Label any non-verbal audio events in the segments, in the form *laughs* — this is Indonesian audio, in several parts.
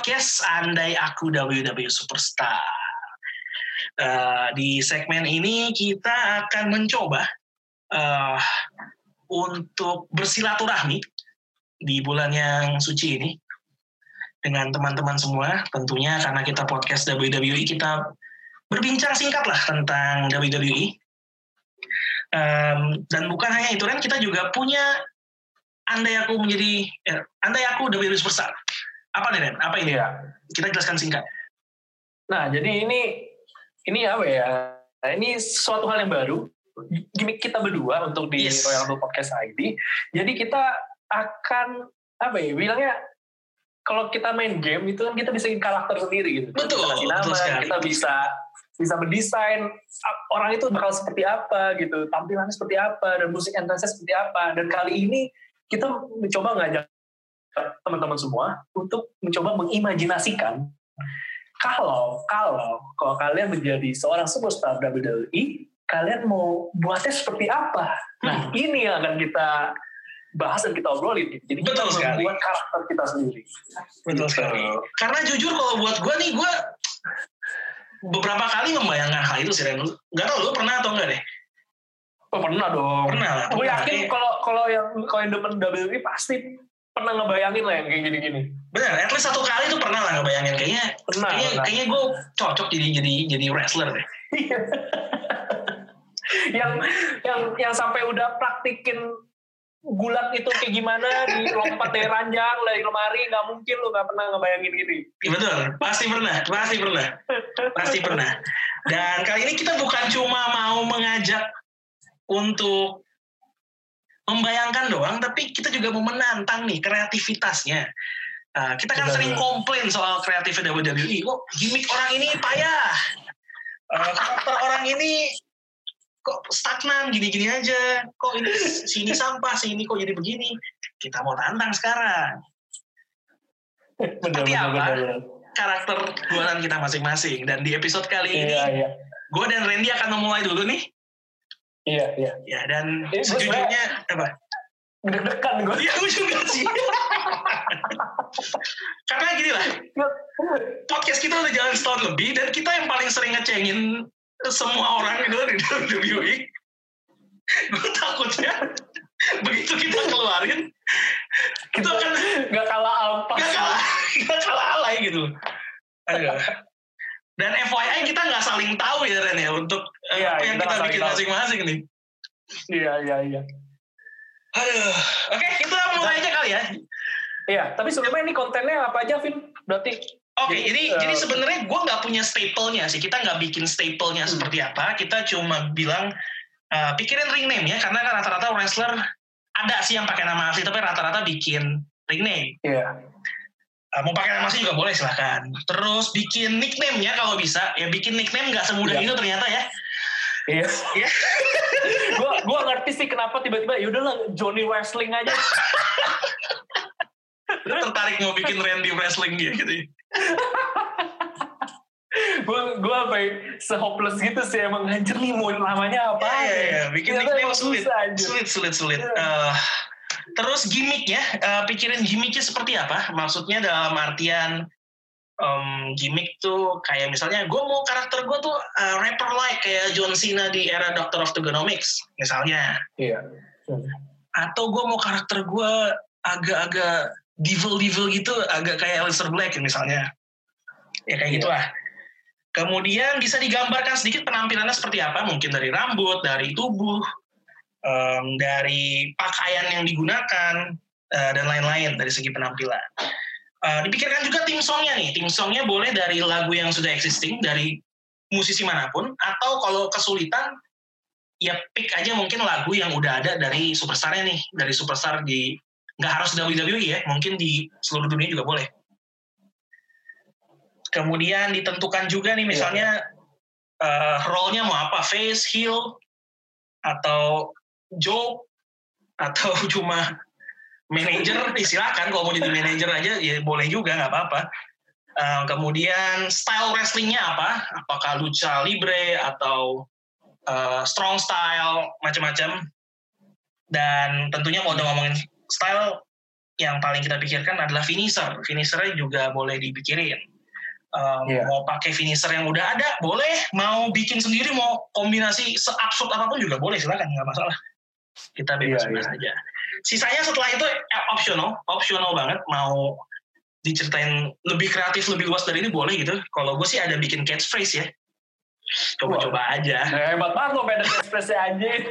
Podcast, andai aku WWE Superstar. Uh, di segmen ini kita akan mencoba uh, untuk bersilaturahmi di bulan yang suci ini dengan teman-teman semua. Tentunya karena kita podcast WWE, kita berbincang singkat lah tentang WWE. Um, dan bukan hanya itu, kan kita juga punya andai aku menjadi eh, andai aku WWE superstar. Apa nih Ren? Apa ini ya? Kita jelaskan singkat. Nah, jadi ini ini apa ya? Nah, ini suatu hal yang baru. Gimik kita berdua untuk di yes. Royal Rumble Podcast ID. Jadi kita akan apa ya? Bilangnya kalau kita main game itu kan kita bisa bikin karakter sendiri gitu. Betul. Kita nama, betul kita bisa bisa mendesain orang itu bakal seperti apa gitu, tampilannya seperti apa dan musik entrance seperti apa. Dan kali ini kita mencoba ngajak teman-teman semua untuk mencoba mengimajinasikan kalau kalau kalau kalian menjadi seorang superstar WWE kalian mau buatnya seperti apa nah hmm. ini yang akan kita bahas dan kita obrolin jadi betul kita sekali buat karakter kita sendiri betul gitu. sekali karena jujur kalau buat gue nih gue beberapa kali membayangkan hal itu sih Ren nggak tau lu pernah atau enggak deh Oh, pernah dong. Pernah. Gue yakin kalau kalau yang kalau yang demen WWE pasti pernah ngebayangin lah yang kayak gini-gini. Benar, at least satu kali tuh pernah lah ngebayangin. Kayaknya pernah, kayaknya, pernah. kayaknya gue cocok jadi jadi jadi wrestler deh. yang yang yang sampai udah praktikin gulat itu kayak gimana di lompat dari ranjang dari lemari nggak mungkin lu nggak pernah ngebayangin gini betul pasti pernah pasti pernah pasti pernah dan kali ini kita bukan cuma mau mengajak untuk membayangkan doang, tapi kita juga mau menantang nih kreativitasnya. Uh, kita kan Benar. sering komplain soal kreatif WWE. Kok gimmick orang ini payah? Uh, karakter orang ini kok stagnan gini-gini aja. Kok ini sini sampah, sini kok jadi begini. Kita mau tantang sekarang. Tapi apa? Karakter buatan kita masing-masing. Dan di episode kali iya, ini, iya. gue dan Randy akan memulai dulu nih Iya, iya. Ya, dan Ini sejujurnya apa? Deg-degan gue. Iya, gue juga sih. *laughs* Karena gini lah, podcast kita udah jalan setahun lebih, dan kita yang paling sering ngecengin semua orang gitu di WWE. gue takutnya begitu kita keluarin, kita akan gak kalah apa. Gak kalah, gak kalah alay gitu. Aduh. Dan FYI kita nggak saling tahu ya Ren ya untuk iya, apa yang kita, kita bikin masing-masing nih. Iya iya iya. Aduh, oke okay, kita mulai aja kali ya. Iya, tapi sebelumnya ini kontennya apa aja, Vin? Berarti Oke, okay, jadi uh, jadi sebenarnya gue nggak punya staple-nya sih. Kita nggak bikin staple-nya hmm. seperti apa. Kita cuma bilang uh, pikirin ring name ya, karena kan rata-rata wrestler ada sih yang pakai nama asli, tapi rata-rata bikin ring name. Iya. Yeah. Uh, mau pakai nama asli juga boleh silahkan. Terus bikin nickname ya kalau bisa. Ya bikin nickname nggak semudah yeah. itu ternyata ya. Iya. Iya. *laughs* gua gua ngerti sih kenapa tiba-tiba ya udahlah Johnny Wrestling aja. *laughs* Lu tertarik mau bikin Randy Wrestling gitu. gue gue apa ya, *laughs* sehopeless gitu sih emang anjir nih mau namanya apa ya, ya, ya. bikin nickname sulit sulit sulit sulit uh, Terus gimmick ya, uh, pikirin gimmicknya seperti apa? Maksudnya dalam artian um, gimmick tuh kayak misalnya gue mau karakter gue tuh uh, rapper like kayak John Cena di era Doctor of Thugonomics misalnya. Iya. Atau gue mau karakter gue agak-agak devil-devil gitu, agak kayak Aleister Black misalnya. Ya kayak iya. gitulah. Kemudian bisa digambarkan sedikit penampilannya seperti apa, mungkin dari rambut, dari tubuh, um, dari pakaian yang digunakan uh, dan lain-lain dari segi penampilan. Uh, dipikirkan juga tim songnya nih, tim songnya boleh dari lagu yang sudah existing dari musisi mana pun, atau kalau kesulitan ya pick aja mungkin lagu yang udah ada dari superstarnya nih, dari superstar di nggak harus WWE ya, mungkin di seluruh dunia juga boleh. Kemudian ditentukan juga nih misalnya yeah. uh, role-nya mau apa, face, heel, atau job atau *laughs* cuma manajer silakan kalau mau jadi manajer aja ya boleh juga nggak apa-apa uh, kemudian style wrestlingnya apa apakah lucha libre atau uh, strong style macam-macam dan tentunya kalau udah ngomongin style yang paling kita pikirkan adalah finisher. Finishernya juga boleh dipikirin. Um, Iya. Mau pakai finisher yang udah ada, boleh. Mau bikin sendiri, mau kombinasi seabsurd apa pun juga boleh, silakan, nggak masalah. Kita bebas-bebas Iya, aja. Sisanya setelah itu eh, optional, optional banget. Mau diceritain lebih kreatif, lebih luas dari ini boleh gitu. Kalau gue sih ada bikin catchphrase ya. Coba-coba aja. Nah, hebat banget lo beda ekspresi anjing.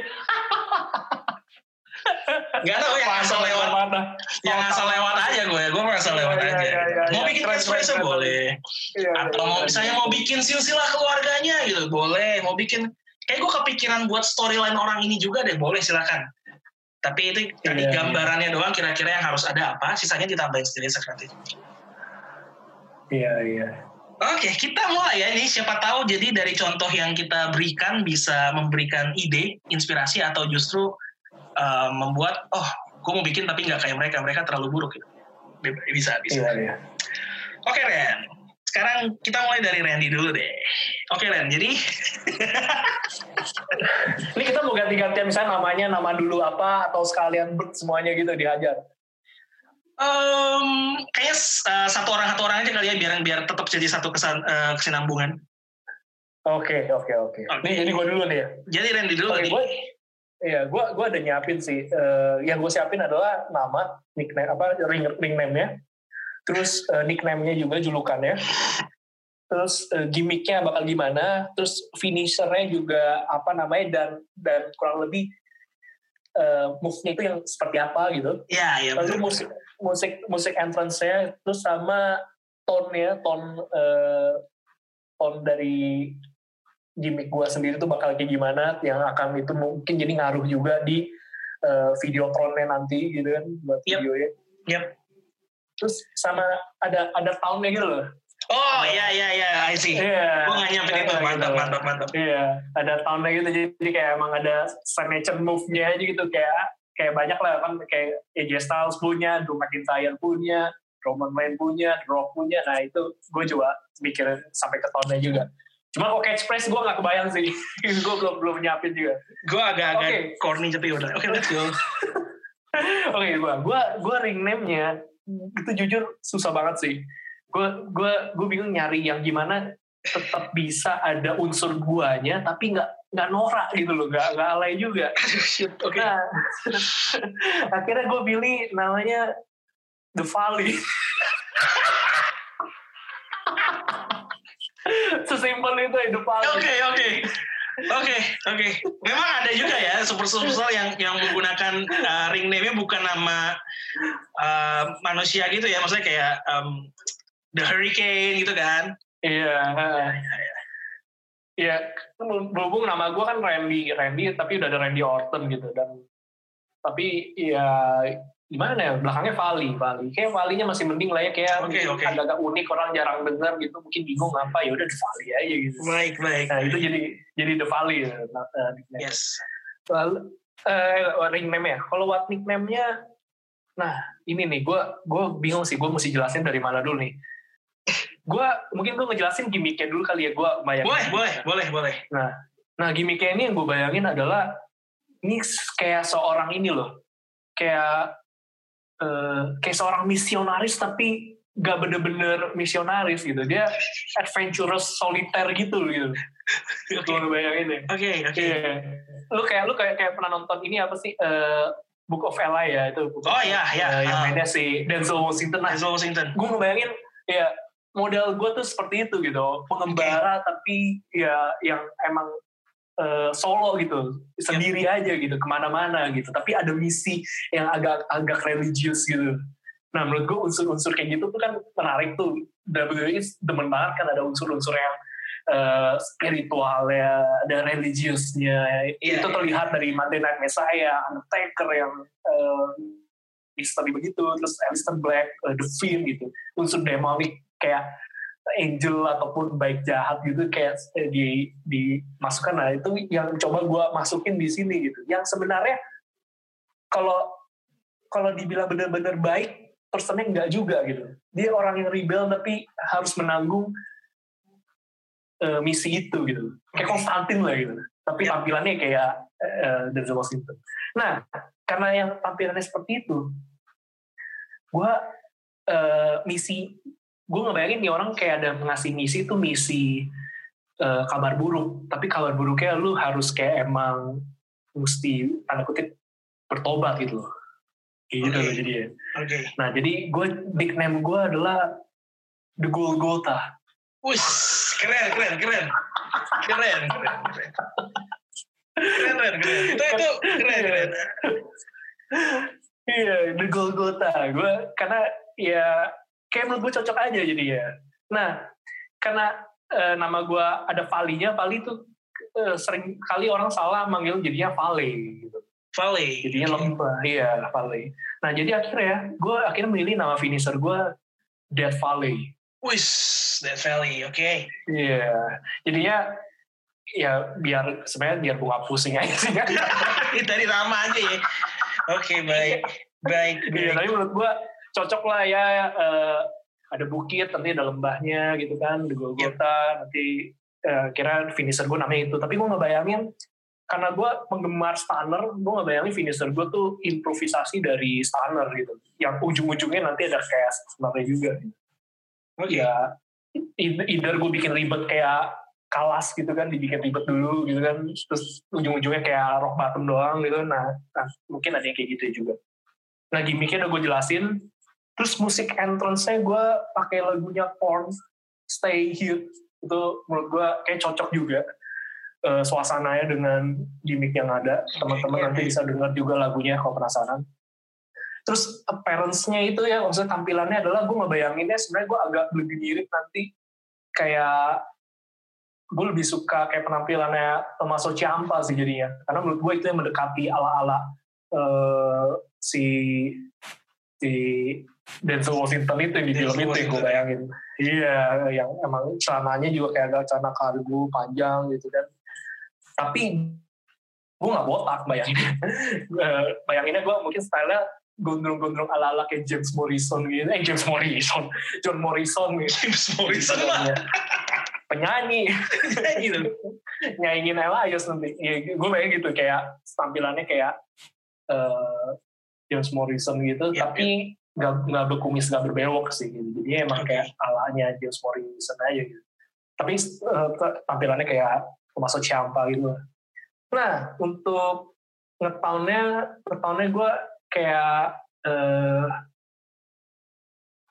Gak tau yang asal lewat Mana? yang asal lewat aja gue gue merasa lewat Iya, aja iya, iya, mau bikin catchphrase boleh atau mau misalnya mau bikin silsilah keluarganya gitu boleh mau bikin kayak gue kepikiran buat storyline orang ini juga deh boleh silakan tapi itu tadi Iya, iya. gambarannya doang kira-kira yang harus ada apa sisanya ditambahin sendiri sekreatif Iya, iya. Oke, kita mulai ya. Ini siapa tahu jadi dari contoh yang kita berikan bisa memberikan ide, inspirasi atau justru uh, membuat, oh, gue mau bikin tapi nggak kayak mereka, mereka terlalu buruk. Gitu. Bisa, bisa. Iya, iya. Oke Ren, sekarang kita mulai dari Randy dulu deh. Oke Ren, jadi *laughs* Ini kita mau ganti-gantian misalnya namanya nama dulu apa atau sekalian ber- semuanya gitu dihajar. em kayaknya uh, satu orang satu orang aja kali ya biar biar tetap jadi satu kesan, uh, kesinambungan. Oke, oke, oke. Oke. Nih jadi gue dulu nih ya. Jadi Randy dulu Oke, gue Iya, gue gue ada nyiapin sih. Eh, yang gue siapin adalah nama, nickname apa ring ring name-nya, terus eh, nickname-nya juga julukannya, terus eh, gimmicknya bakal gimana, terus finishernya juga apa namanya dan dan kurang lebih eh, move-nya itu yang seperti apa gitu. Ya, ya Lalu betul. musik musik musik entrance-nya, terus sama tone-nya, tone eh, tone dari gimmick gua sendiri tuh bakal kayak gimana yang akan itu mungkin jadi ngaruh juga di uh, video tronnya nanti gitu kan buat Yep. videonya. Yep. Terus sama ada ada tahunnya gitu loh. Oh, ya ya ya, I see. Iya. Gue gak nyampe itu, Iya, mantap, gitu. mantap, mantap. Iya, ada tahunnya gitu jadi kayak emang ada signature move-nya aja gitu kayak kayak banyak lah kan kayak AJ Styles punya, Drew McIntyre punya, Roman Reigns punya, Rock punya. Nah itu gue coba mikirin sampai ke tahunnya juga. Cuma kok catchphrase gue gak kebayang sih. *laughs* gue belum belum nyiapin juga. Gue agak-agak Oke. corny tapi udah. Oke, let's go. *laughs* Oke, gue gue gue ring name-nya itu jujur susah banget sih. Gue gue gue bingung nyari yang gimana tetap bisa ada unsur guanya tapi nggak nggak norak gitu loh, nggak nggak alay juga. *laughs* Nah, *laughs* akhirnya gue pilih namanya The Valley. *laughs* Sesimpel itu ya The Valley. Oke, oke. Oke, oke. Memang ada juga ya super-super yang yang menggunakan uh, ring name-nya bukan nama uh, manusia gitu ya. Maksudnya kayak um, The Hurricane gitu kan. Iya. heeh. Iya, berhubung nama gue kan Randy, Randy tapi udah ada Randy Orton gitu dan tapi ya gimana ya belakangnya Vali, Vali. Kayak Valinya masih mending lah ya kayak Oke, oke. agak-agak unik orang jarang dengar gitu mungkin bingung apa ya udah The Vali aja gitu. Baik, baik. Nah itu jadi jadi The Valley ya. nah, eh. Yes. Lalu eh, ring name ya. Kalau what nickname-nya, nah ini nih gue gue bingung sih. Gue mesti jelasin dari mana dulu nih. Gue mungkin gue ngejelasin gimmicknya dulu kali ya. Gue bayangin. Boleh, boleh, boleh, boleh. Nah gimmicknya ini yang gue bayangin adalah ini kayak seorang ini loh, kayak eh, kayak seorang misionaris tapi gak bener-bener misionaris gitu. Dia adventurous soliter gitu gitu. *laughs* Oke, Gue bayangin ya. oke, oke. Iya. Lu kayak lu kayak kayak pernah nonton ini apa sih? eh, Book of Eli ya itu. Book Oh, iya, iya. yang Ah. mainnya si Denzel Washington. Nah, Denzel Washington. gue ngebayangin ya model gue tuh seperti itu gitu, pengembara tapi ya yang emang eh, solo gitu, sendiri aja gitu, ke mana-mana gitu. Tapi ada misi yang agak agak religius gitu. Nah menurut gue unsur-unsur kayak gitu tuh kan menarik tuh. WWE demen banget kan ada unsur-unsur yang eh, spiritual ya, ada religiusnya. Iya, itu iya. terlihat dari Monday Night Messiah, Undertaker yang eh, history begitu, terus Aleister Black, eh, The Fiend gitu, unsur demonik kayak angel ataupun baik jahat gitu kayak eh, di dimasukkan. Nah itu yang coba gue masukin di sini gitu. Yang sebenarnya kalau kalau dibilang benar-benar baik personnya enggak juga gitu. Dia orang yang rebel tapi harus menanggung eh, misi itu gitu. Kayak. Konstantin lah gitu. Tapi Ya. tampilannya kayak Denzel Washington. Nah karena yang tampilannya seperti itu gue uh, misi gue ngebayangin nih orang kayak ada ngasih misi tuh misi uh, kabar buruk tapi kabar buruknya lu harus kayak emang mesti tanda kutip bertobat gitu loh gitu okay. loh jadi ya okay. nah jadi gue nickname gue adalah the Golgotha Wih, keren, keren, keren, keren, keren, keren. Keren, keren, keren. Itu, itu keren, keren. Iya, the Golgotha. Gue karena ya kayak menurut gue cocok aja jadi ya. Nah, karena uh, nama gue ada Valinya, Vali itu uh, sering kali orang salah manggil jadinya Vale gitu. Vale. Jadinya lembah, iya Vale. Nah jadi akhirnya gue akhirnya milih nama finisher gue Death Valley. Wis, Death Valley, oke. Okay. Iya, yeah. jadinya ya biar sebenarnya biar gue gak pusing aja sih kan. *laughs* Dari nama aja ya. Oke, okay, baik. Baik, Iya, tapi menurut gue cocok lah ya uh, ada bukit nanti ada lembahnya gitu kan di Golgota nanti uh, kira finisher gue namanya itu tapi gue nggak bayangin karena gue penggemar stunner gue nggak bayangin finisher gue tuh improvisasi dari stunner gitu yang ujung-ujungnya nanti ada kayak sebenarnya juga gitu. okay. ya either gue bikin ribet kayak kalas gitu kan dibikin ribet dulu gitu kan terus ujung-ujungnya kayak rock bottom doang gitu nah, nah mungkin ada yang kayak gitu juga nah gimmicknya udah gue jelasin terus musik entrance-nya gue pakai lagunya Korn Stay Here. Itu menurut gue kayak cocok juga uh, suasananya dengan gimmick yang ada. Teman-teman nanti bisa dengar juga lagunya kalau penasaran. Terus appearance-nya itu ya maksudnya tampilannya adalah gue ngebayanginnya sebenarnya gue agak lebih mirip nanti kayak gue lebih suka kayak penampilannya Tommaso Ciampa sih jadinya. Karena menurut gue itu yang mendekati ala-ala uh, si si Denzel Washington itu di film itu yang gue bayangin. Iya, yang emang celananya juga kayak agak celana kargo panjang gitu kan. Tapi gue gak botak bayangin. *laughs* bayanginnya gue mungkin stylenya gondrong-gondrong ala-ala kayak James Morrison gitu. Eh James Morrison, John Morrison gitu. James Morrison lah. Penyanyi. gitu. *laughs* Nyanyiin Ella Ayos nanti. Ya, gue bayangin gitu kayak tampilannya kayak uh, James Morrison gitu. Ya, tapi nggak nggak berkumis nggak berbelok sih gitu. jadi emang kayak alanya James Morrison aja gitu. Tapi uh, tampilannya kayak termasuk Ciampa gitu. Nah untuk ngetownnya ngetownnya gue kayak uh,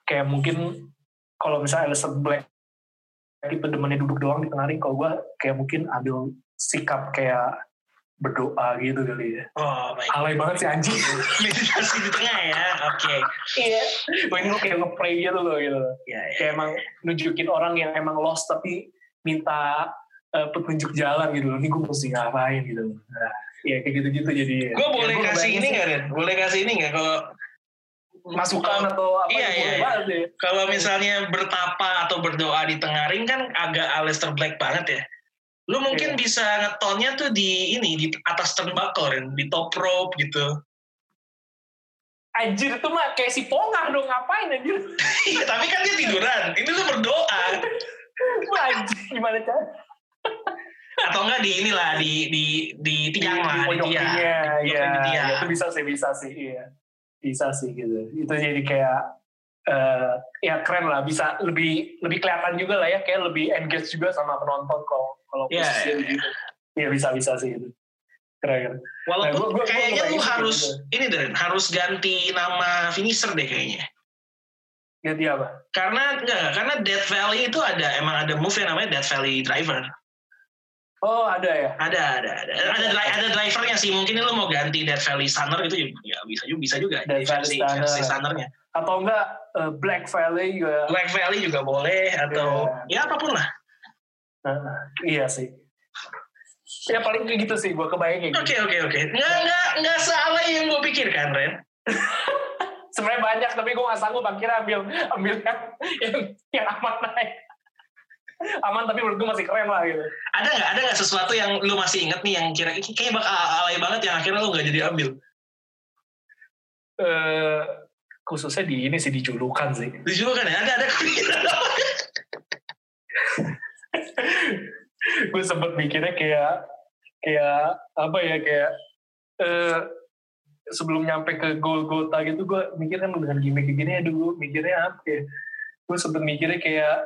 kayak mungkin kalau misalnya Alistair Black itu demennya duduk doang di tengah ring kalau gue kayak mungkin ambil sikap kayak berdoa gitu kali ya. Oh, baik. Alay banget sih anjing. *laughs* Meditasi di tengah ya, oke. Okay. Iya. Gue ini kayak nge-pray gitu loh gitu. Iya, iya. Kayak emang nunjukin orang yang emang lost tapi minta uh, petunjuk jalan gitu loh. Ini gue mesti ngapain gitu. Nah, ya kayak gitu-gitu jadi. Gue boleh ya, kasih ini nggak Ren? Boleh kasih ini nggak kalau masukan atau apa iya, iya, iya. Kalau misalnya bertapa atau berdoa di tengah ring kan agak Aleister Black banget ya. Lu mungkin yeah. bisa ngetonnya tuh di ini di atas turnbuckle, di top rope gitu. Anjir itu mah kayak si Pongah dong ngapain anjir. Iya, tapi kan dia tiduran. Ini lu berdoa. *laughs* Wah, anjir gimana cara? Atau enggak di inilah di di di tiang lah di, di, Iya, iya. Ya, itu bisa sih bisa sih iya. Bisa sih gitu. Itu jadi kayak uh, ya keren lah bisa lebih lebih kelihatan juga lah ya kayak lebih engage juga sama penonton kalau kalau yeah, posisi yeah, gitu. Iya bisa bisa sih itu. Keren. Walaupun nah, gua, gua, kayaknya gua lu harus gitu. ini deh harus ganti nama finisher deh kayaknya. Ganti apa? Karena enggak, karena Death Valley itu ada emang ada move yang namanya Death Valley Driver. Oh ada ya? Ada ada ada ada ada, ada drivernya sih mungkin lu mau ganti Death Valley Stunner itu ya bisa juga bisa juga Death Valley Stunner. versi Stunnernya. Atau enggak uh, Black Valley juga. Black Valley juga boleh atau yeah. ya apa pun lah. Uh, iya sih. Ya paling kayak gitu sih, gue kebayang Oke oke oke. Nggak nggak nggak salah yang gue pikirkan, Ren. *laughs* Sebenarnya banyak, tapi gue nggak sanggup akhirnya ambil ambil yang yang, yang aman naik. aman tapi menurut gue masih keren lah gitu. Ada nggak ada nggak sesuatu yang lu masih inget nih yang kira kayaknya bakal alay banget yang akhirnya lu nggak jadi ambil? Eh uh, khususnya di ini sih dijulukan sih. Dijulukan ya ada ada *laughs* gue sempet mikirnya kayak kayak apa ya kayak uh, sebelum nyampe ke Golgota gitu gue mikir kan dengan gimmick gini aduh gue mikirnya apa ya. Gue sempet mikirnya kayak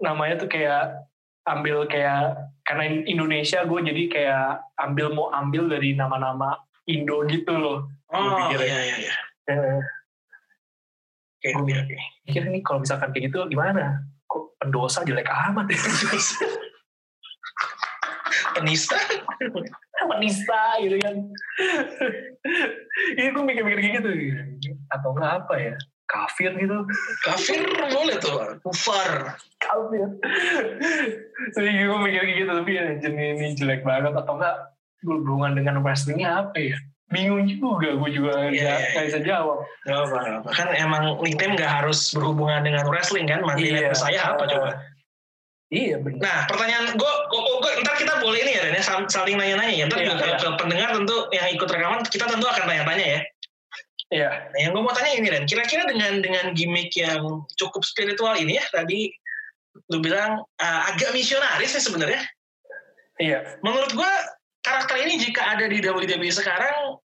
namanya tuh kayak ambil kayak karena Indonesia gue jadi kayak ambil mau ambil dari nama-nama Indo gitu loh. Oh pikir iya iya iya. Oke Gua oke oke. mikir nih kalau misalkan kayak gitu gimana? Kok pendosa jelek amat ya *laughs* Penista. *laughs* penista gitu kan ini gue mikir-mikir gitu atau enggak apa ya kafir gitu Kafir boleh tuh. Kufar. kafir jadi gue mikir gitu tapi ya jenis ini jelek banget atau enggak berhubungan dengan wrestlingnya apa ya bingung juga gue juga Iya, nggak iya, nggak bisa jawab Gak apa, gak apa. Kan emang nickname gak harus berhubungan dengan wrestling kan. Mati Iya. saya apa coba? iya benar Nah pertanyaan gue, gue, ntar kita boleh ini ya Ren ya, sal- saling nanya-nanya ya. Ntar Iya, juga iya. ke pendengar tentu yang ikut rekaman kita tentu akan tanya-tanya ya. iya Nah, yang gue mau tanya ini Ren, kira-kira dengan dengan gimmick yang cukup spiritual ini ya tadi lu bilang uh, agak misionaris nih sebenarnya. iya Menurut gue karakter ini jika ada di WWE sekarang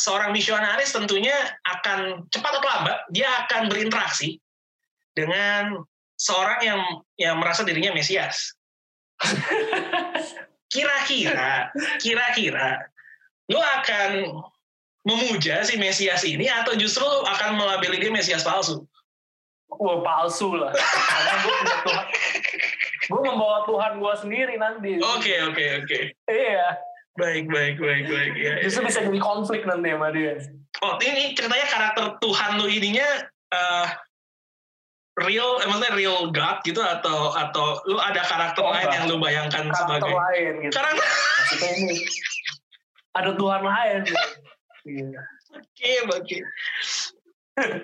seorang misionaris tentunya akan cepat atau lambat dia akan berinteraksi dengan seorang yang yang merasa dirinya mesias. Kira-kira, kira-kira lu akan memuja si mesias ini atau justru akan melabeli dia mesias palsu? Wah palsu lah. Karena gue punya Tuhan. Gue membawa Tuhan gue sendiri nanti. Oke, oke, oke. Iya. Baik, baik, baik, baik. Ya, ya. Justru bisa jadi konflik nanti sama dia. Oh, ini ceritanya karakter Tuhan lu ininya eh, real, maksudnya real God gitu atau atau lu ada karakter Oh, lain enggak. yang lu bayangkan Karakter sebagai lain gitu. karakter Maksudnya ini. Ada Tuhan lain. gitu. Iya. Oke, oke.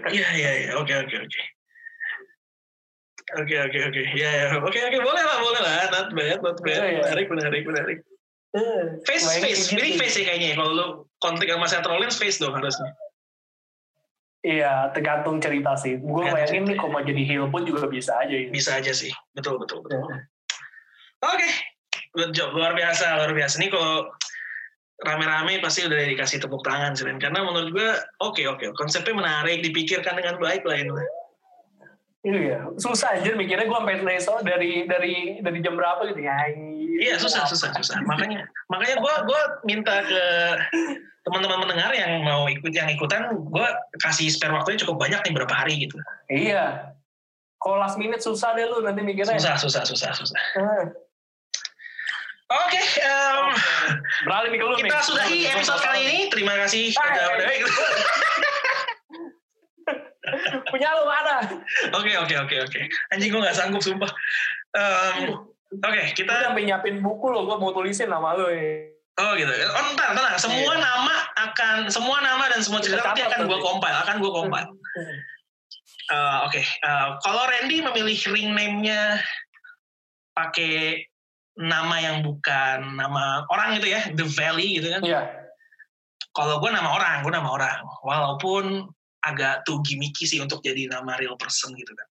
Iya, iya, iya. Oke, oke, oke. Oke, oke, oke. Iya, iya. Oke, oke. Boleh lah, boleh lah. Not bad, not bad. Iya, iya. Menarik, menarik, menarik. Eh, Face, face. Ini gitu. face ya kayaknya. ya. Kalau lu konflik sama Seth Rollins, face dong harusnya. Iya, tergantung cerita sih. Gue bayangin nih kalau mau jadi heel pun juga bisa aja. Bisa aja sih. Betul, betul, betul. Iya. Oke. Good job. Luar biasa, luar biasa. Ini kalau rame-rame pasti udah dikasih tepuk tangan sih. Ren. Karena menurut gue, oke, oke. Konsepnya menarik, dipikirkan dengan baik lah ini. Iya, susah aja mikirnya gue sampai dari so- dari dari dari jam berapa gitu ya. Iya susah susah susah. Makanya makanya gue gua minta ke teman-teman mendengar yang mau ikut yang ikutan, gue kasih spare waktunya cukup banyak nih berapa hari gitu. Iya. Kalau last minute susah deh lu nanti mikirnya. Susah susah susah susah. Eh, Oke, em, Beralih nih ke lu nih. kita sudahi episode kali ini. Terima kasih udah *laughs* udah. Punya lu mana? Oke oke oke oke. Anjing gue nggak sanggup sumpah. Em, Oke Kita kita sampai nyiapin buku lo, gue mau tulisin nama lu. ya. Oh gitu. Oh ntar tenang. Semua Iya. nama akan semua nama dan semua cerita nanti akan gue compile. Akan gue compile. Eh, Oke, eh, kalau Randy memilih ring name-nya pakai nama yang bukan nama orang gitu ya, The Valley gitu kan. Iya. Kalau gue nama orang, gue nama orang. Walaupun agak too gimmicky sih untuk jadi nama real person gitu kan.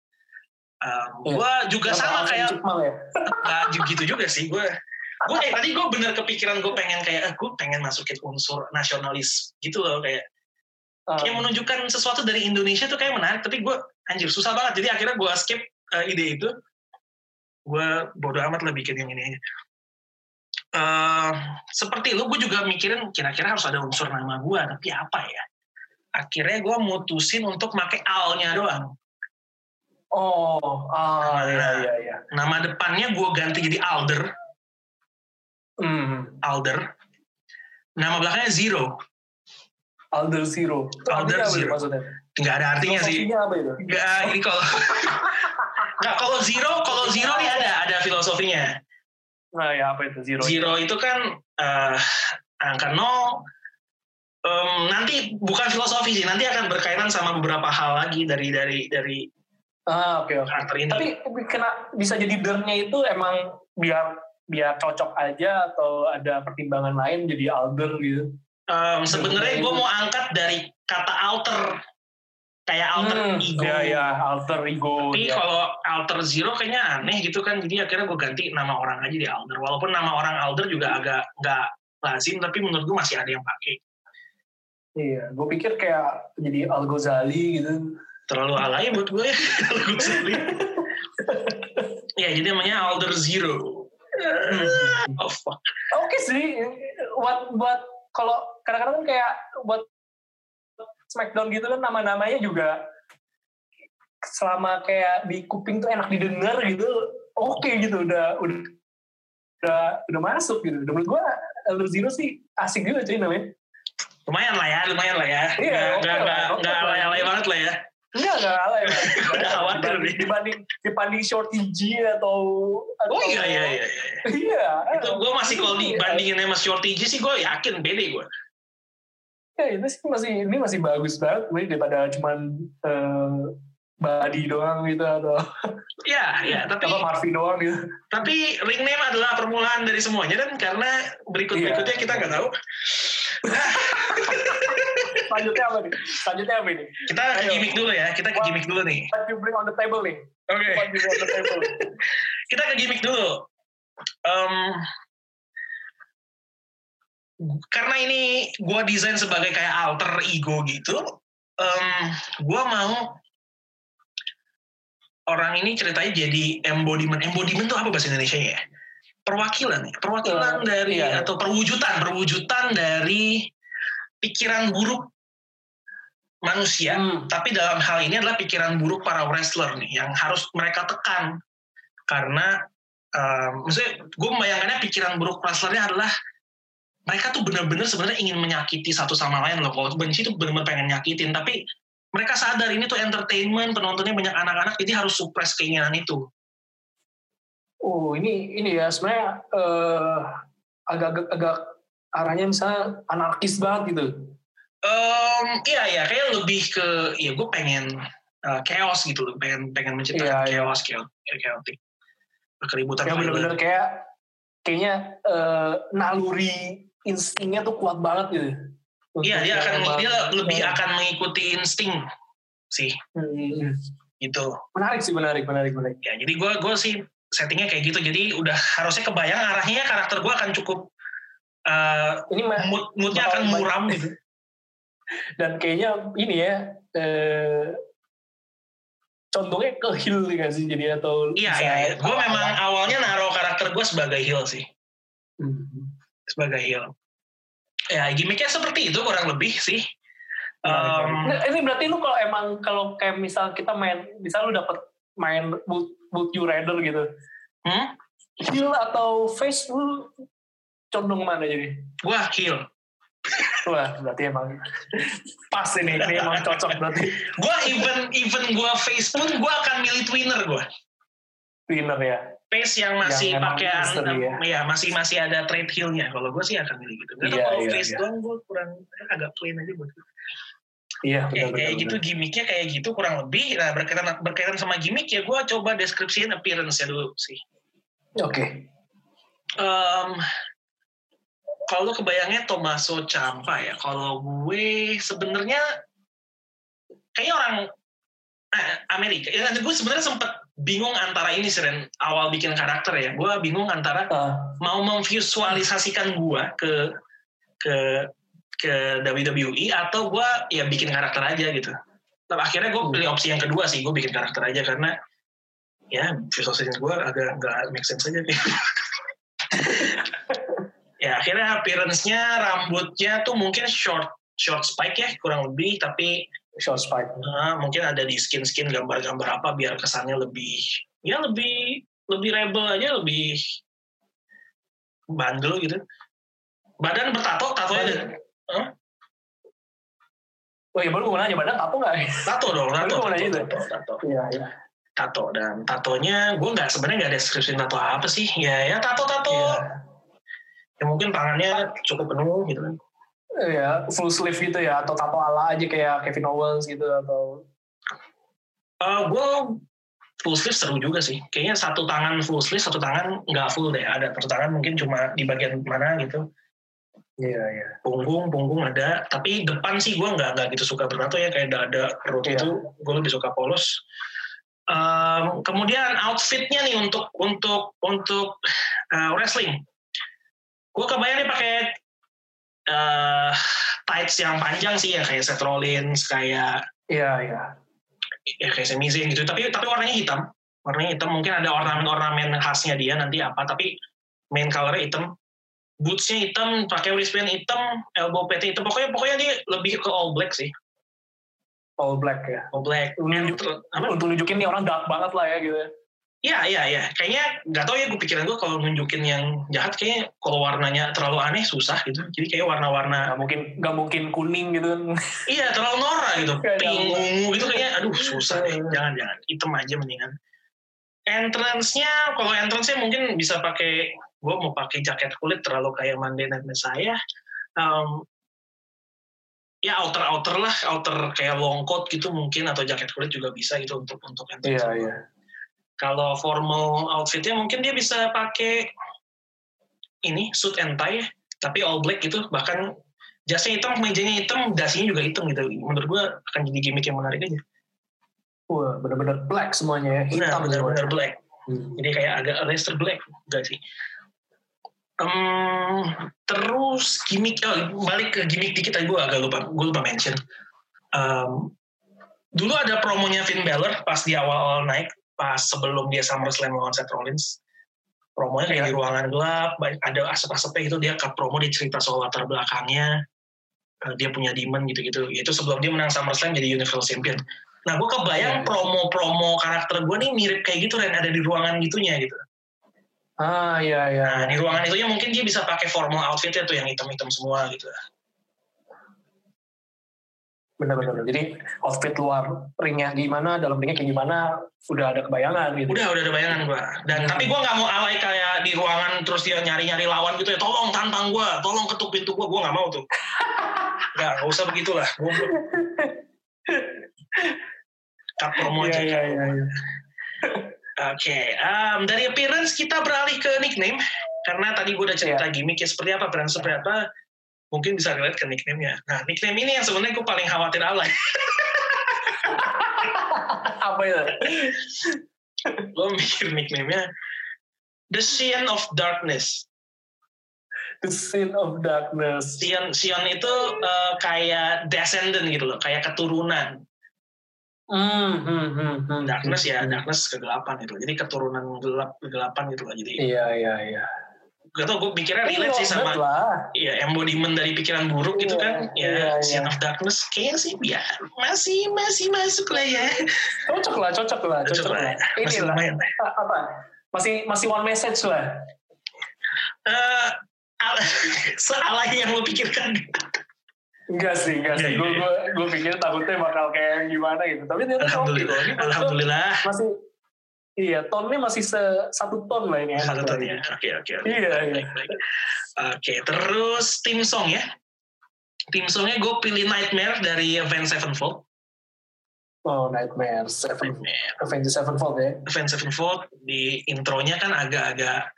Um, Iya. Gue juga sama Nama kayak Cipmal ya. nggak gitu juga sih gue. Gue kayak tadi gue bener kepikiran gue pengen kayak eh, gue pengen masukin unsur nasionalis gitu loh kayak Ah, yang menunjukkan sesuatu dari Indonesia tuh kayak menarik tapi gue anjir susah banget. Jadi akhirnya gue skip uh, ide itu. Gue bodo amat lah bikin yang ini aja. Eh, seperti lu gue juga mikirin kira-kira harus ada unsur nama gue tapi apa ya? Akhirnya gue mutusin untuk pakai al-nya doang. Oh, ah, iya, iya, iya. nama depannya gue ganti jadi Alder Hmm. Alder nama belakangnya Zero Alder Zero. Itu Alder Zero. Maksudnya? nggak ada artinya sih Filosofinya apa itu? Nggak, ini kalau *laughs* nggak kalau zero kalau zero nih ada ada filosofinya Nah, ya apa itu Zero? Zero itu kan eh, angka nol. Em, nanti bukan filosofi sih, nanti akan berkaitan sama beberapa hal lagi dari dari dari Ah, oke, oke. karakter ini. Tapi kena bisa jadi dernya itu emang biar biar cocok aja atau ada pertimbangan lain jadi alder gitu. Em, Sebenarnya gue mau angkat dari kata alter, kayak alter Hmm, ego. Ya, ya, alter ego. Tapi ya. kalau alter zero kayaknya aneh gitu kan, jadi akhirnya gue ganti nama orang aja di alter. Walaupun nama orang alter juga agak nggak lazim, tapi menurut gue masih ada yang pakai. Iya, gue pikir kayak jadi Al Ghazali gitu. Terlalu alay buat gue ya. *laughs* Al Ghazali. *laughs* ya, jadi namanya Alder Zero. Oh fuck. Oke sih, buat buat kalau kadang-kadang kan kayak buat Smackdown gitu kan nama-namanya juga selama kayak di kuping tuh enak didengar gitu, oke gitu udah udah udah udah masuk gitu. Udah menurut gue Elder Zero sih asik juga cuy namanya. Lumayan lah ya, lumayan lah ya. Iya, Nggak- nggak nggak alay-alay banget lah ya. Enggak, enggak kalah ya. Udah khawatir nih. dibanding, dibanding Shorty G atau, atau Oh iya iya iya. iya. Iya. Itu gue masih kalau dibandingin sama Shorty G sih gue yakin pede gue. Ya itu sih masih, ini masih bagus banget. Ini daripada cuman eh, body doang gitu atau *laughs* Ya, ya. Tapi apa Marvin doang gitu. tapi ring name adalah permulaan dari semuanya dan karena berikut berikutnya Iya. kita nggak tahu. *laughs* Selanjutnya apa nih? Selanjutnya apa ini? Kita ke gimmick dulu ya. Kita ke gimmick dulu nih. What you bring on the table nih? Oke. Table? *laughs* Kita ke gimmick dulu. Em, karena ini gue desain sebagai kayak alter ego gitu, em, gue mau orang ini ceritanya jadi embodiment. Embodiment tuh apa bahasa Indonesia ya? Perwakilan, ya? perwakilan Eh, dari iya. atau perwujudan, perwujudan dari pikiran buruk manusia Hmm. tapi dalam hal ini adalah pikiran buruk para wrestler nih yang harus mereka tekan karena um, maksudnya gue membayangkannya pikiran buruk wrestlernya adalah mereka tuh benar-benar sebenarnya ingin menyakiti satu sama lain loh kalau benci tuh benar-benar pengen nyakitin tapi mereka sadar ini tuh entertainment penontonnya banyak anak-anak jadi harus suppress keinginan itu Oh ini ini ya sebenarnya eh, agak agak arahnya misalnya anarkis banget gitu. Em, iya ya kayak lebih ke ya gue pengen uh, chaos gitu loh pengen pengen menciptakan Iya, iya. chaos chaos chaotic keributan violent. bener-bener kayak kayaknya eh, naluri instingnya tuh kuat banget gitu. Iya dia akan dia lebih eh, akan mengikuti insting sih hmm, gitu. menarik sih menarik menarik menarik. Ya jadi gue gue sih settingnya kayak gitu. Jadi udah harusnya kebayang arahnya karakter gue akan cukup uh, Ini mood moodnya akan muram gitu. Dan kayaknya ini ya eh, condongnya ke heel gak sih jadi atau Iya iya. iya. Gue memang awalnya naruh karakter gue sebagai heel sih Hmm. sebagai heel. Ya gimmicknya seperti itu kurang lebih sih. Um. Nah, ini berarti lu kalau emang kalau kayak misal kita main, misal lu dapet main Would, would You Rather gitu, hmm? heel atau face lu condong mana jadi? Gue heel. Wah, berarti emang pas ini, ini emang cocok berarti Gue even even gue face pun gue akan milih twinner gue. winner ya. face yang masih pakai ya. ya masih masih ada trade heel-nya. Kalau gue sih akan milih gitu. Tahu Iya, kalau iya, face iya. doang gue kurang agak plain aja buat gue. Iya, Kayak, benar kayak gitu gimmicknya kayak gitu kurang lebih. Nah berkaitan berkaitan sama gimmick ya gue coba deskripsiin appearance-nya dulu sih. Oke. Em, kalau kebayangnya Tommaso Ciampa ya. Kalau gue sebenarnya kayaknya orang eh, Amerika. Ya, gue sebenarnya sempet bingung antara ini sih Ren. awal bikin karakter ya. Gue bingung antara Ah, mau memvisualisasikan gua ke ke ke WWE atau gua ya bikin karakter aja gitu. Tapi akhirnya gue pilih opsi yang kedua sih, gue bikin karakter aja karena ya visualisasi gue agak nggak make sense aja. *laughs* ya akhirnya appearance-nya rambutnya tuh mungkin short short spike ya kurang lebih tapi short spike. Nah, mungkin ada di skin-skin gambar-gambar apa biar kesannya lebih ya lebih lebih rebel aja lebih bandel gitu. Badan bertato, tato aja. Oh iya, baru mau nanya, badan tato nggak? Tato dong, tato, tato, itu. tato, tato, Iya, iya. tato. Dan tatonya, gue nggak sebenarnya nggak deskripsi tato apa sih. Ya, ya tato-tato. Iya. Ya mungkin tangannya cukup penuh gitu kan. Iya, full sleeve gitu ya, atau tato ala aja kayak Kevin Owens gitu, atau... gue Eh, full sleeve seru juga sih. Kayaknya satu tangan full sleeve, satu tangan nggak full deh. Ada satu tangan mungkin cuma di bagian mana gitu. Iya, iya. punggung punggung ada tapi depan sih gue nggak nggak gitu suka bertato ya kayak dada perut Iya. itu gue lebih suka polos Em, kemudian outfitnya nih untuk untuk untuk eh, wrestling gue kebayang nih pakai eh, tights yang panjang sih ya kayak Seth Rollins, kayak Iya, iya. ya kayak Sami Zayn gitu. Tapi tapi warnanya hitam. Warnanya hitam. Mungkin ada ornamen-ornamen khasnya dia nanti apa. Tapi main colornya hitam. Bootsnya hitam, pakai wristband hitam, elbow pad hitam. Pokoknya pokoknya dia lebih ke all black sih. All black ya. All black. Untuk nunjukin nih orang dark banget lah ya gitu. Iya, iya, iya. Kayaknya nggak tahu ya gue pikiran gue kalau nunjukin yang jahat kayaknya kalau warnanya terlalu aneh susah gitu. Jadi kayak warna-warna Gak mungkin, gak mungkin kuning gitu. *laughs* iya terlalu norak gitu. Pink, ungu gitu kayaknya aduh susah deh. Jangan, jangan. Hitam aja mendingan. Entrance-nya kalau entrance-nya mungkin bisa pakai gue mau pakai jaket kulit terlalu kayak Monday Night Messiah. Um, ya outer outer lah outer kayak long coat gitu mungkin atau jaket kulit juga bisa gitu untuk untuk entrance. Iya, iya. Kalau formal outfitnya mungkin dia bisa pakai ini suit and tie, tapi all black gitu. Bahkan jasnya hitam, mejanya hitam, dasinya juga hitam gitu. Menurut gua akan jadi gimmick yang menarik aja. Wah, bener-bener black semuanya ya. Hitam benar-benar semuanya. black. Hmm. Jadi kayak agak Leicester Black, enggak sih. Em, terus gimmick, oh, balik ke gimmick dikit aja gue agak lupa, gue lupa mention. Em, dulu ada promonya Finn Balor pas di awal naik, pas sebelum dia SummerSlam lawan Seth Rollins. Promonya kayak Iya. di ruangan gelap, ada asap-asapnya gitu, dia cut promo, dia cerita soal latar belakangnya, eh, dia punya demon gitu-gitu. Itu sebelum dia menang SummerSlam jadi Universal Champion. Nah, gue kebayang Iya. promo-promo karakter gue nih mirip kayak gitu, Ren. Ada di ruangan gitunya gitu. Ah, iya, iya. Nah, di ruangan itunya mungkin dia bisa pakai formal outfitnya tuh yang hitam-hitam semua gitu. Bener-bener. Jadi outfit luar ringnya gimana, dalam ringnya kayak gimana, udah ada kebayangan gitu. Udah, udah ada bayangan gue. Dan Hmm. tapi gue nggak mau alay kayak di ruangan terus dia nyari-nyari lawan gitu ya. Tolong tantang gue, tolong ketuk pintu gue. Gue nggak mau tuh. *laughs* Nggak, nggak usah begitulah. Gue cut promo Iya, aja. iya, iya. iya. Oke, em, dari appearance kita beralih ke nickname karena tadi gue udah cerita Iya. gimmicknya seperti apa, brand seperti apa, mungkin bisa relate ke nickname-nya. Nah, nickname ini yang sebenarnya gue paling khawatir alay. *laughs* Apa itu? gue mikir nickname-nya The Sion of Darkness. The Sin of Darkness. Sion, Sion itu eh, kayak descendant gitu loh, kayak keturunan. Hmm, hmm, hmm, hmm. Darkness ya, darkness kegelapan itu. Jadi keturunan gelap kegelapan gitu loh. Jadi Iya, iya, iya. Gak tau gue mikirnya relate sih sama lah. Iya, embodiment dari pikiran buruk gitu Iya, kan. Ya, Sion iya. of Darkness kayaknya sih ya masih masih masuk lah ya. Cocok lah, cocok lah, Cocok cocok lah. lah. Ini lah. lumayan. A- Apa? Masih masih one message lah. Eh, al- *laughs* sealai yang lo pikirkan. Enggak sih, enggak sih. Gue gue gue pikir takutnya bakal kayak gimana gitu. Tapi ternyata Alhamdulillah. gua Alhamdulillah. masih iya, tonnya masih se, satu ton lah ini. Satu enak ton ya. Oke, oke. oke. Iya, iya. Baik, baik. Oke, terus tim song ya. Tim songnya gue pilih Nightmare dari Avenged Sevenfold. Oh, Nightmare, Seven, Nightmare. Avengers Sevenfold ya. Avenged Sevenfold di intronya kan agak-agak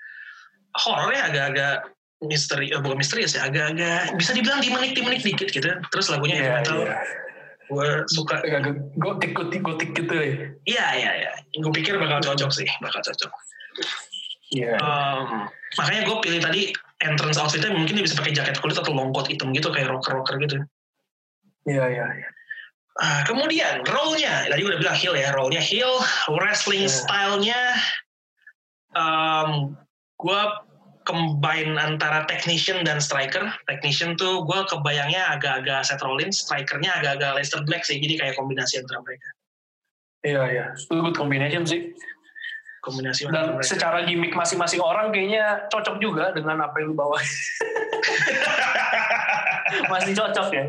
horor ya, agak-agak misteri, eh, bukan misterius ya, agak-agak bisa dibilang dimenik-dimenik dikit gitu. Terus lagunya heavy Iya, metal. iya. Gue suka. Agak gotik, gotik, gotik gitu ya. Iya, iya, iya. Gue pikir bakal cocok sih, bakal cocok. Iya. Um, makanya gue pilih tadi entrance outfitnya mungkin dia bisa pakai jaket kulit atau long coat hitam gitu kayak rocker-rocker gitu. Iya, iya. iya. Ah, kemudian role-nya, tadi udah bilang heel ya, role-nya heel, wrestling Iya. style-nya, um, gue combine antara technician dan striker. Technician tuh gue kebayangnya agak-agak Seth Rollins, strikernya agak-agak Leicester Black sih, jadi kayak kombinasi antara mereka. Iya, iya. Itu good combination sih. Kombinasi Dan mereka. secara gimmick masing-masing orang kayaknya cocok juga dengan apa yang lu bawa. *laughs* Masih cocok ya.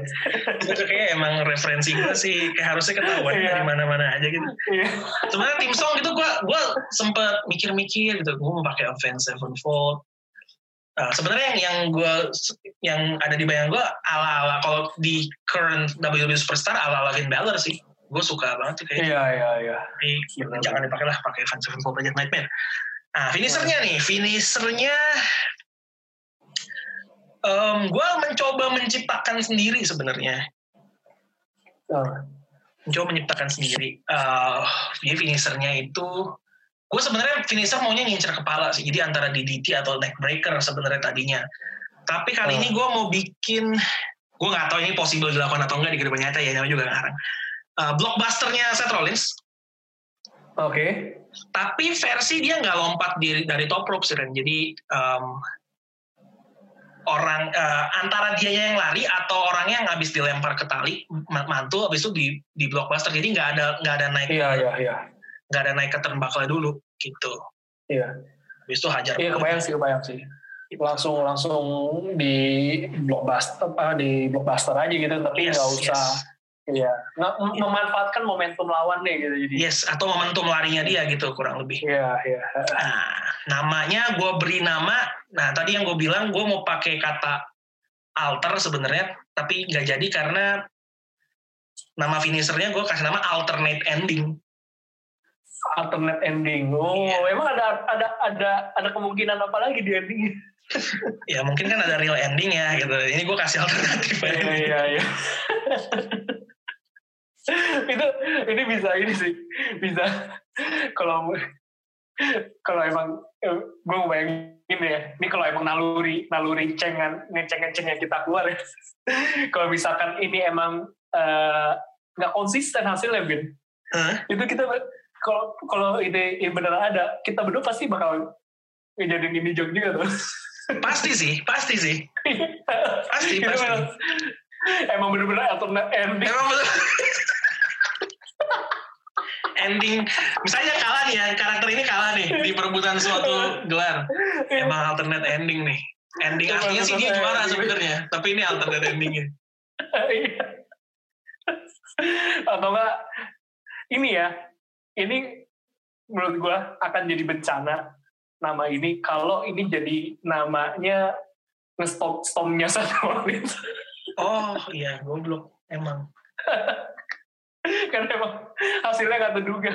itu kayak emang referensi gue sih kayak harusnya ketahuan Iya. dari mana-mana aja gitu. Iya. Sebenarnya tim song gitu gue gue sempet mikir-mikir gitu gue mau pakai Avenged Sevenfold. Nah, sebenarnya yang yang gue yang ada di bayang gue ala-ala kalau di current WWE Superstar ala-ala Finn Balor sih. Gue suka banget tuh kayak Iya, iya, iya. Jangan dipakai lah pakai Avenged Sevenfold aja Nightmare. Nah, finishernya nih, finishernya em gue mencoba menciptakan sendiri sebenarnya. Oh, mencoba menciptakan sendiri. Eh jadi finishernya itu, gue sebenarnya finisher maunya ngincer kepala sih. Jadi antara DDT atau neck breaker sebenarnya tadinya. Tapi kali Hmm. ini gue mau bikin gue nggak tahu ini possible dilakukan atau enggak di kehidupan nyata ya namanya juga ngarang uh, blockbusternya Seth Rollins Oke. tapi versi dia nggak lompat di, dari top rope sih jadi um, orang uh, antara dia yang lari atau orangnya yang habis dilempar ke tali ma- mantul habis itu di di blockbuster jadi nggak ada nggak ada naik Iya, iya, iya. Nggak ada naik ke turnbuckle dulu gitu Iya. habis itu hajar Iya, kebayang sih, kebayang sih. Langsung langsung di blockbuster apa di blockbuster aja gitu, tapi Yes, nggak usah yes. iya mem- memanfaatkan momentum lawan nih gitu jadi. yes atau momentum larinya dia gitu kurang lebih Iya, iya. Nah, namanya gue beri nama. Nah, tadi yang gue bilang gue mau pakai kata alter sebenarnya, tapi nggak jadi karena nama finishernya gue kasih nama alternate ending. Alternate ending. Oh, Iya. emang ada ada ada ada kemungkinan apa lagi di ending? *laughs* Ya mungkin kan ada real ending ya gitu. Ini gue kasih alternatif Iya, aja. iya, iya. *laughs* itu ini bisa ini sih bisa kalau kalau emang gue mau bayangin ya ini kalau emang naluri naluri cengan ngeceng ngeceng yang kita keluar ya *laughs* kalau misalkan ini emang eh, nggak konsisten hasilnya bin Hah? itu kita kalau kalau ide ini beneran ada kita berdua pasti bakal ngejadiin ini joke juga tuh Pasti sih, pasti sih. Pasti, pasti. bener- emang bener-bener alternate ending Emang betul. ending, misalnya kalah nih ya, karakter ini kalah nih di perebutan suatu gelar. Emang alternate ending nih. Ending aslinya sih dia juara sebenarnya, tapi ini alternate endingnya. Iya. atau enggak ini ya ini menurut gua akan jadi bencana nama ini kalau ini jadi namanya ngestop stopnya satu menit Oh iya, goblok. Emang. *laughs* karena emang hasilnya nggak terduga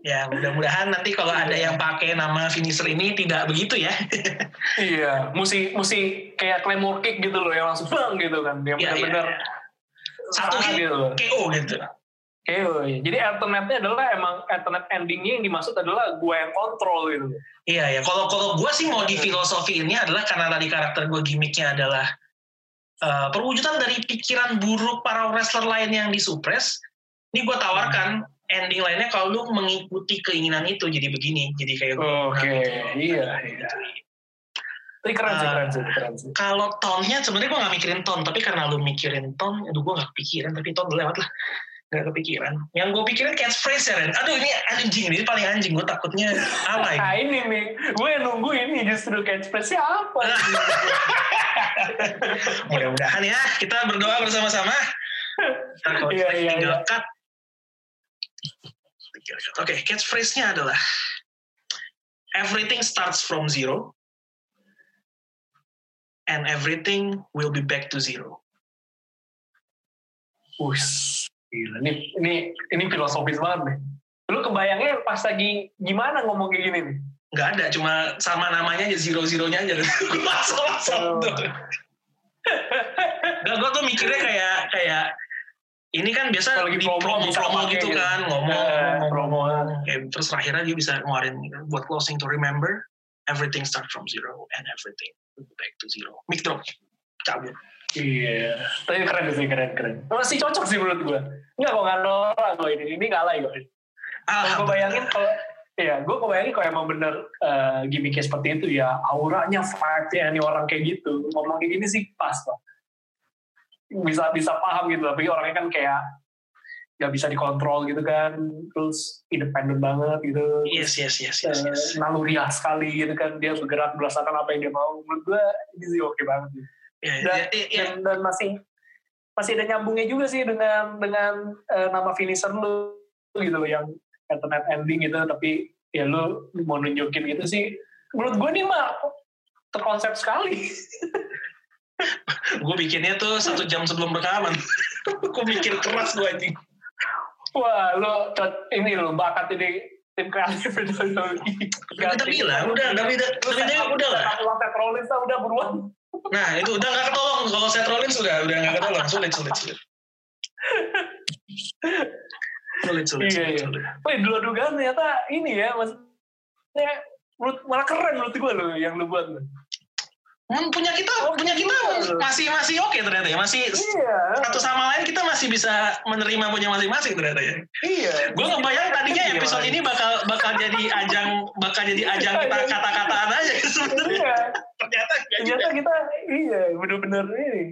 Ya mudah-mudahan nanti kalau ada yang pakai nama finisher ini tidak begitu ya. *laughs* iya mesti mesti kayak claymore kick gitu loh yang langsung bang *laughs* gitu kan yang Iya, benar-benar iya. Satu serangan hit gitu KO gitu. Iya. jadi alternate-nya adalah emang alternate endingnya yang dimaksud adalah gue yang kontrol gitu Iya ya. Kalau kalau gue sih mau di filosofi ini adalah karena tadi karakter gue gimmicknya adalah eh, perwujudan dari pikiran buruk para wrestler lain yang disupres. Ini gue tawarkan ending lainnya kalau lu mengikuti keinginan itu jadi begini. Jadi kayak Oke, iya, iya. gitu. Tapi keren sih, keren sih, keren sih. Kalau tone-nya sebenarnya gue gak mikirin tone, tapi karena lu mikirin tone, aduh gue gak kepikiran, tapi tone udah lewat lah. Gak kepikiran. Yang gue pikirin catchphrase ya, Ren. Aduh ini anjing, ini paling anjing. Gue takutnya alay. Nah ini nih, gue yang nunggu ini justru catchphrase apa? sih? *laughs* Mudah-mudahan ya, kita berdoa bersama-sama. Iya, iya, tinggal iya. cut. Oke, catchphrase-nya adalah Everything starts from zero and everything will be back to zero. Wus, gila. Ini, ini, ini filosofis banget nih. Lu kebayangnya pas lagi gimana ngomong kayak gini nih? Nggak ada, cuma sama namanya aja, zero-zeronya aja. *laughs* Masuk-masuk tuh. *laughs* Nggak, gue tuh mikirnya kayak kayak ini kan biasa lagi di promo promo, gitu gitu. kan ngomong, Eh, ngomong, promo. Kayak terus akhirnya dia bisa ngeluarin gitu, buat closing to remember everything start from zero and everything back to zero. Mic drop, cabut. Iya. Tapi keren sih, keren, keren. Masih cocok sih menurut gue. Enggak kok nggak norak gue ini. Ini nggak alay gue. Gue bayangin kalau Iya, gue kebayangin kalau emang bener eh, gimmicknya seperti itu ya auranya, vibe-nya nih orang kayak gitu. Ngomong kayak gini sih pas lah. Bisa bisa paham gitu, tapi orangnya kan kayak nggak bisa dikontrol gitu kan, terus independen banget gitu. Yes, yes, yes, yes, yes. naluriah sekali gitu kan, dia bergerak berdasarkan apa yang dia mau. Menurut gue ini sih oke banget. Sih Ya, dan, ya, ya, ya. dan, dan masih masih ada nyambungnya juga sih dengan dengan eh, nama finisher lu gitu loh yang alternate ending gitu tapi ya lu mau nunjukin gitu sih menurut gue nih mah terkonsep sekali *laughs* Gue bikinnya tuh satu jam sebelum rekaman. *laughs* gue mikir keras gue anjing. wah cot- ini lu bakat ini tim kreatif itu Kita bilang, udah, tapi tapi dia udah lah. Aku Seth Rollins lah, udah buruan Nah, itu udah gak ketolong. Kalau Seth Rollins udah, udah gak ketolong. Sulit, sulit, sulit. Sulit, sulit, Iya, sulit, iya. sulit. Wih, dua dugaan ternyata ini ya maksudnya menurut, malah keren menurut gue lo yang lu buat. Hmm, punya kita Oh, punya kita gitu. masih masih oke ternyata ya masih Iya. satu sama lain kita masih bisa menerima punya masing-masing ternyata ya Iya. gue ngebayang tadinya Iya, episode makanya. ini bakal bakal jadi ajang bakal jadi ajang kita kata-kataan aja gitu sebenarnya Iya. Ternyata juga. Ternyata kita iya bener-bener ini.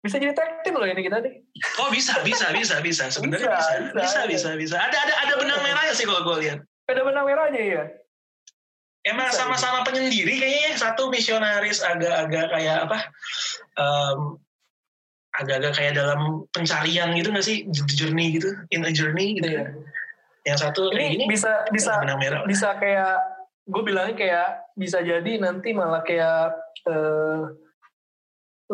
Bisa jadi tag team loh ini kita nih. oh bisa bisa bisa bisa sebenarnya bisa Bisa, bisa bisa, bisa bisa, ada ada ada benang merahnya sih kalau gue lihat Ada benang merahnya ya. emang sama-sama penyendiri kayaknya satu misionaris agak-agak kayak apa em, agak-agak kayak dalam pencarian gitu nggak sih journey gitu in a journey gitu Iya. yang satu kayak Ini gini bisa bisa benang merah bisa kayak gue bilangnya kayak bisa jadi nanti malah kayak eh,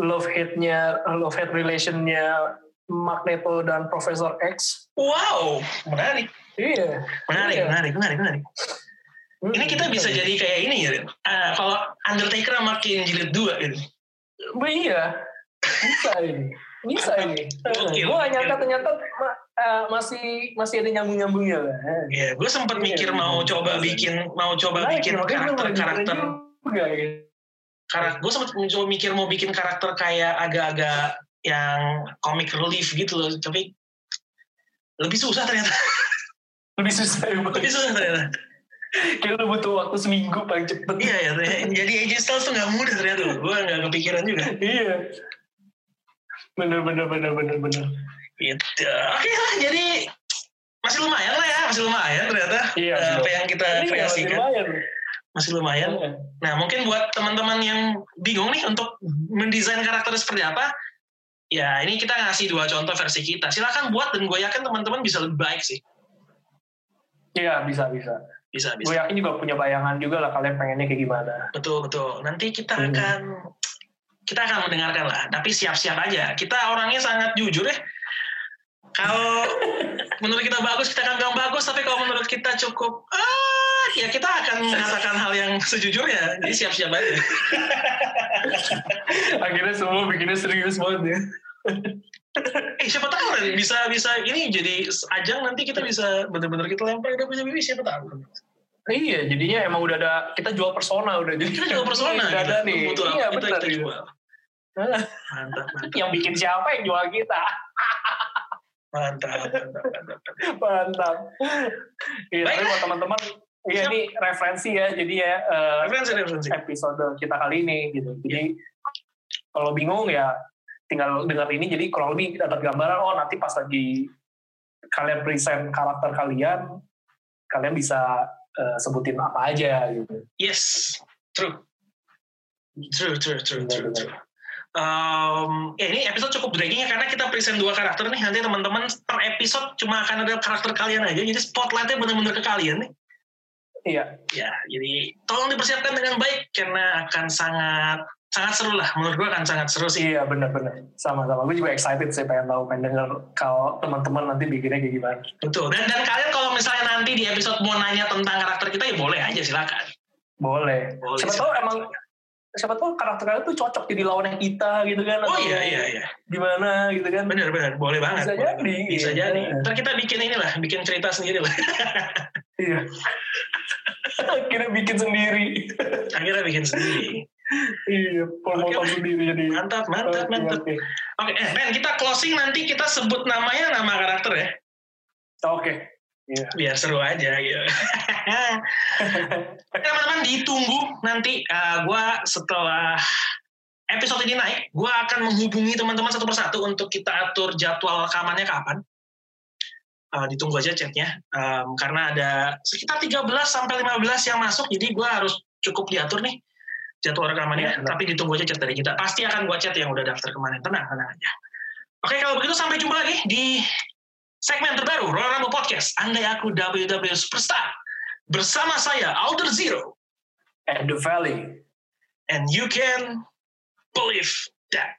love hate-nya love hate relationnya Magneto dan Profesor X. wow menarik Iya. menarik Iya. menarik menarik menarik Ini kita bisa jadi kayak ini ya. Ah, kalau Undertaker makin jilid dua gitu. Oh, iya. Bisa ini. Bisa ini. Gue gak gokil. Eh, masih masih ada nyambung-nyambungnya lah. Ya, gue sempat Iya, mikir iya, mau iya. coba bikin mau coba Menarik, bikin keren juga gitu. karakter. Gue sempat mencoba mikir mau bikin karakter kayak agak-agak yang comic relief gitu loh. Tapi lebih susah ternyata. *laughs* Lebih susah emang. lebih susah ternyata. Kayak lu butuh waktu seminggu paling cepet. Iya ya. Jadi AJ Styles tuh nggak mudah ternyata. Gue nggak kepikiran juga. Iya. Bener bener bener bener bener. Gitu. Oke lah. Jadi masih lumayan lah ya. Masih lumayan ternyata. Iya, masih apa yang kita Iya, masih kreasikan. lumayan. Masih lumayan. Nah, mungkin buat teman-teman yang bingung nih untuk mendesain karakter seperti apa, ya ini kita ngasih dua contoh versi kita. Silahkan buat dan gue yakin teman-teman bisa lebih baik sih. Iya bisa bisa. Bisa, bisa. Gue yakin juga punya bayangan juga lah kalian pengennya kayak gimana. Betul, betul. Nanti kita Hmm. akan kita akan mendengarkan lah. Tapi siap-siap aja. Kita orangnya sangat jujur ya. Kalau menurut kita bagus, kita akan bilang bagus. Tapi kalau menurut kita cukup, ah, ya kita akan mengatakan hal yang sejujurnya. Jadi siap-siap aja. *laughs* Akhirnya semua bikinnya serius banget ya. *laughs* Eh siapa tahu kan bisa bisa ini jadi ajang nanti kita bisa bener-bener kita lempar ke WWE siapa tahu. Iya, jadinya emang udah ada kita jual persona udah jadi. Kita jual persona Udah ada gitu. nih. Butuh iya, kita, benar. kita jual. Mantap, mantap, Yang bikin siapa yang jual kita? *laughs* mantap, mantap, mantap. Mantap. Iya, tapi buat teman-teman, iya ini referensi ya. Jadi ya eh, Referensi, referensi. episode kita kali ini gitu. Jadi Iya. kalau bingung ya tinggal dengar ini. Jadi kurang lebih dapat gambaran. Oh nanti pas lagi kalian present karakter kalian, kalian bisa eh, sebutin apa aja gitu. Yes, true. True, true, true, true, true. Um, ya ini episode cukup dragging ya karena kita present dua karakter nih. Nanti teman-teman per episode cuma akan ada karakter kalian aja. Jadi spotlightnya benar-benar ke kalian nih. Iya, ya jadi tolong dipersiapkan dengan baik karena akan sangat sangat seru lah. Menurut gue akan sangat seru sih. Iya benar-benar. Sama-sama. Gue juga excited sih pengen tahu, pengen denger kalau teman-teman nanti bikinnya kayak gimana. betul. Dan dan kalian kalau misalnya nanti di episode mau nanya tentang karakter kita ya boleh aja silakan. Boleh. boleh Siapa tahu emang siapa tahu karakter kalian tuh cocok jadi lawannya kita gitu kan? oh iya iya iya Gimana gitu kan? benar benar boleh banget Bisa boleh jadi, bisa iya. jadi ntar kita bikin inilah bikin cerita sendiri lah *laughs* Iya. Akhirnya bikin sendiri. akhirnya bikin sendiri iya, promotor Oke. sendiri jadi. mantap mantap mantap oke. oke eh Ben kita closing nanti kita sebut namanya nama karakter ya Oke. Iya. biar seru aja gitu. *laughs* Oke, teman-teman ditunggu nanti uh, gue setelah episode ini naik gue akan menghubungi teman-teman satu persatu untuk kita atur jadwal rekamannya kapan. Uh, ditunggu aja chatnya. Um, karena ada sekitar 13 sampai 15 yang masuk jadi gue harus cukup diatur nih jadwal rekamannya. Iya, benar. tapi ditunggu aja chat dari kita. Pasti akan gue chat yang udah daftar kemarin. Tenang tenang aja. Oke kalau begitu sampai jumpa lagi di segmen terbaru Royal Rumble Podcast. Andai Aku WWE Superstar. Bersama saya Alder Zero. And the Valley. and you can believe that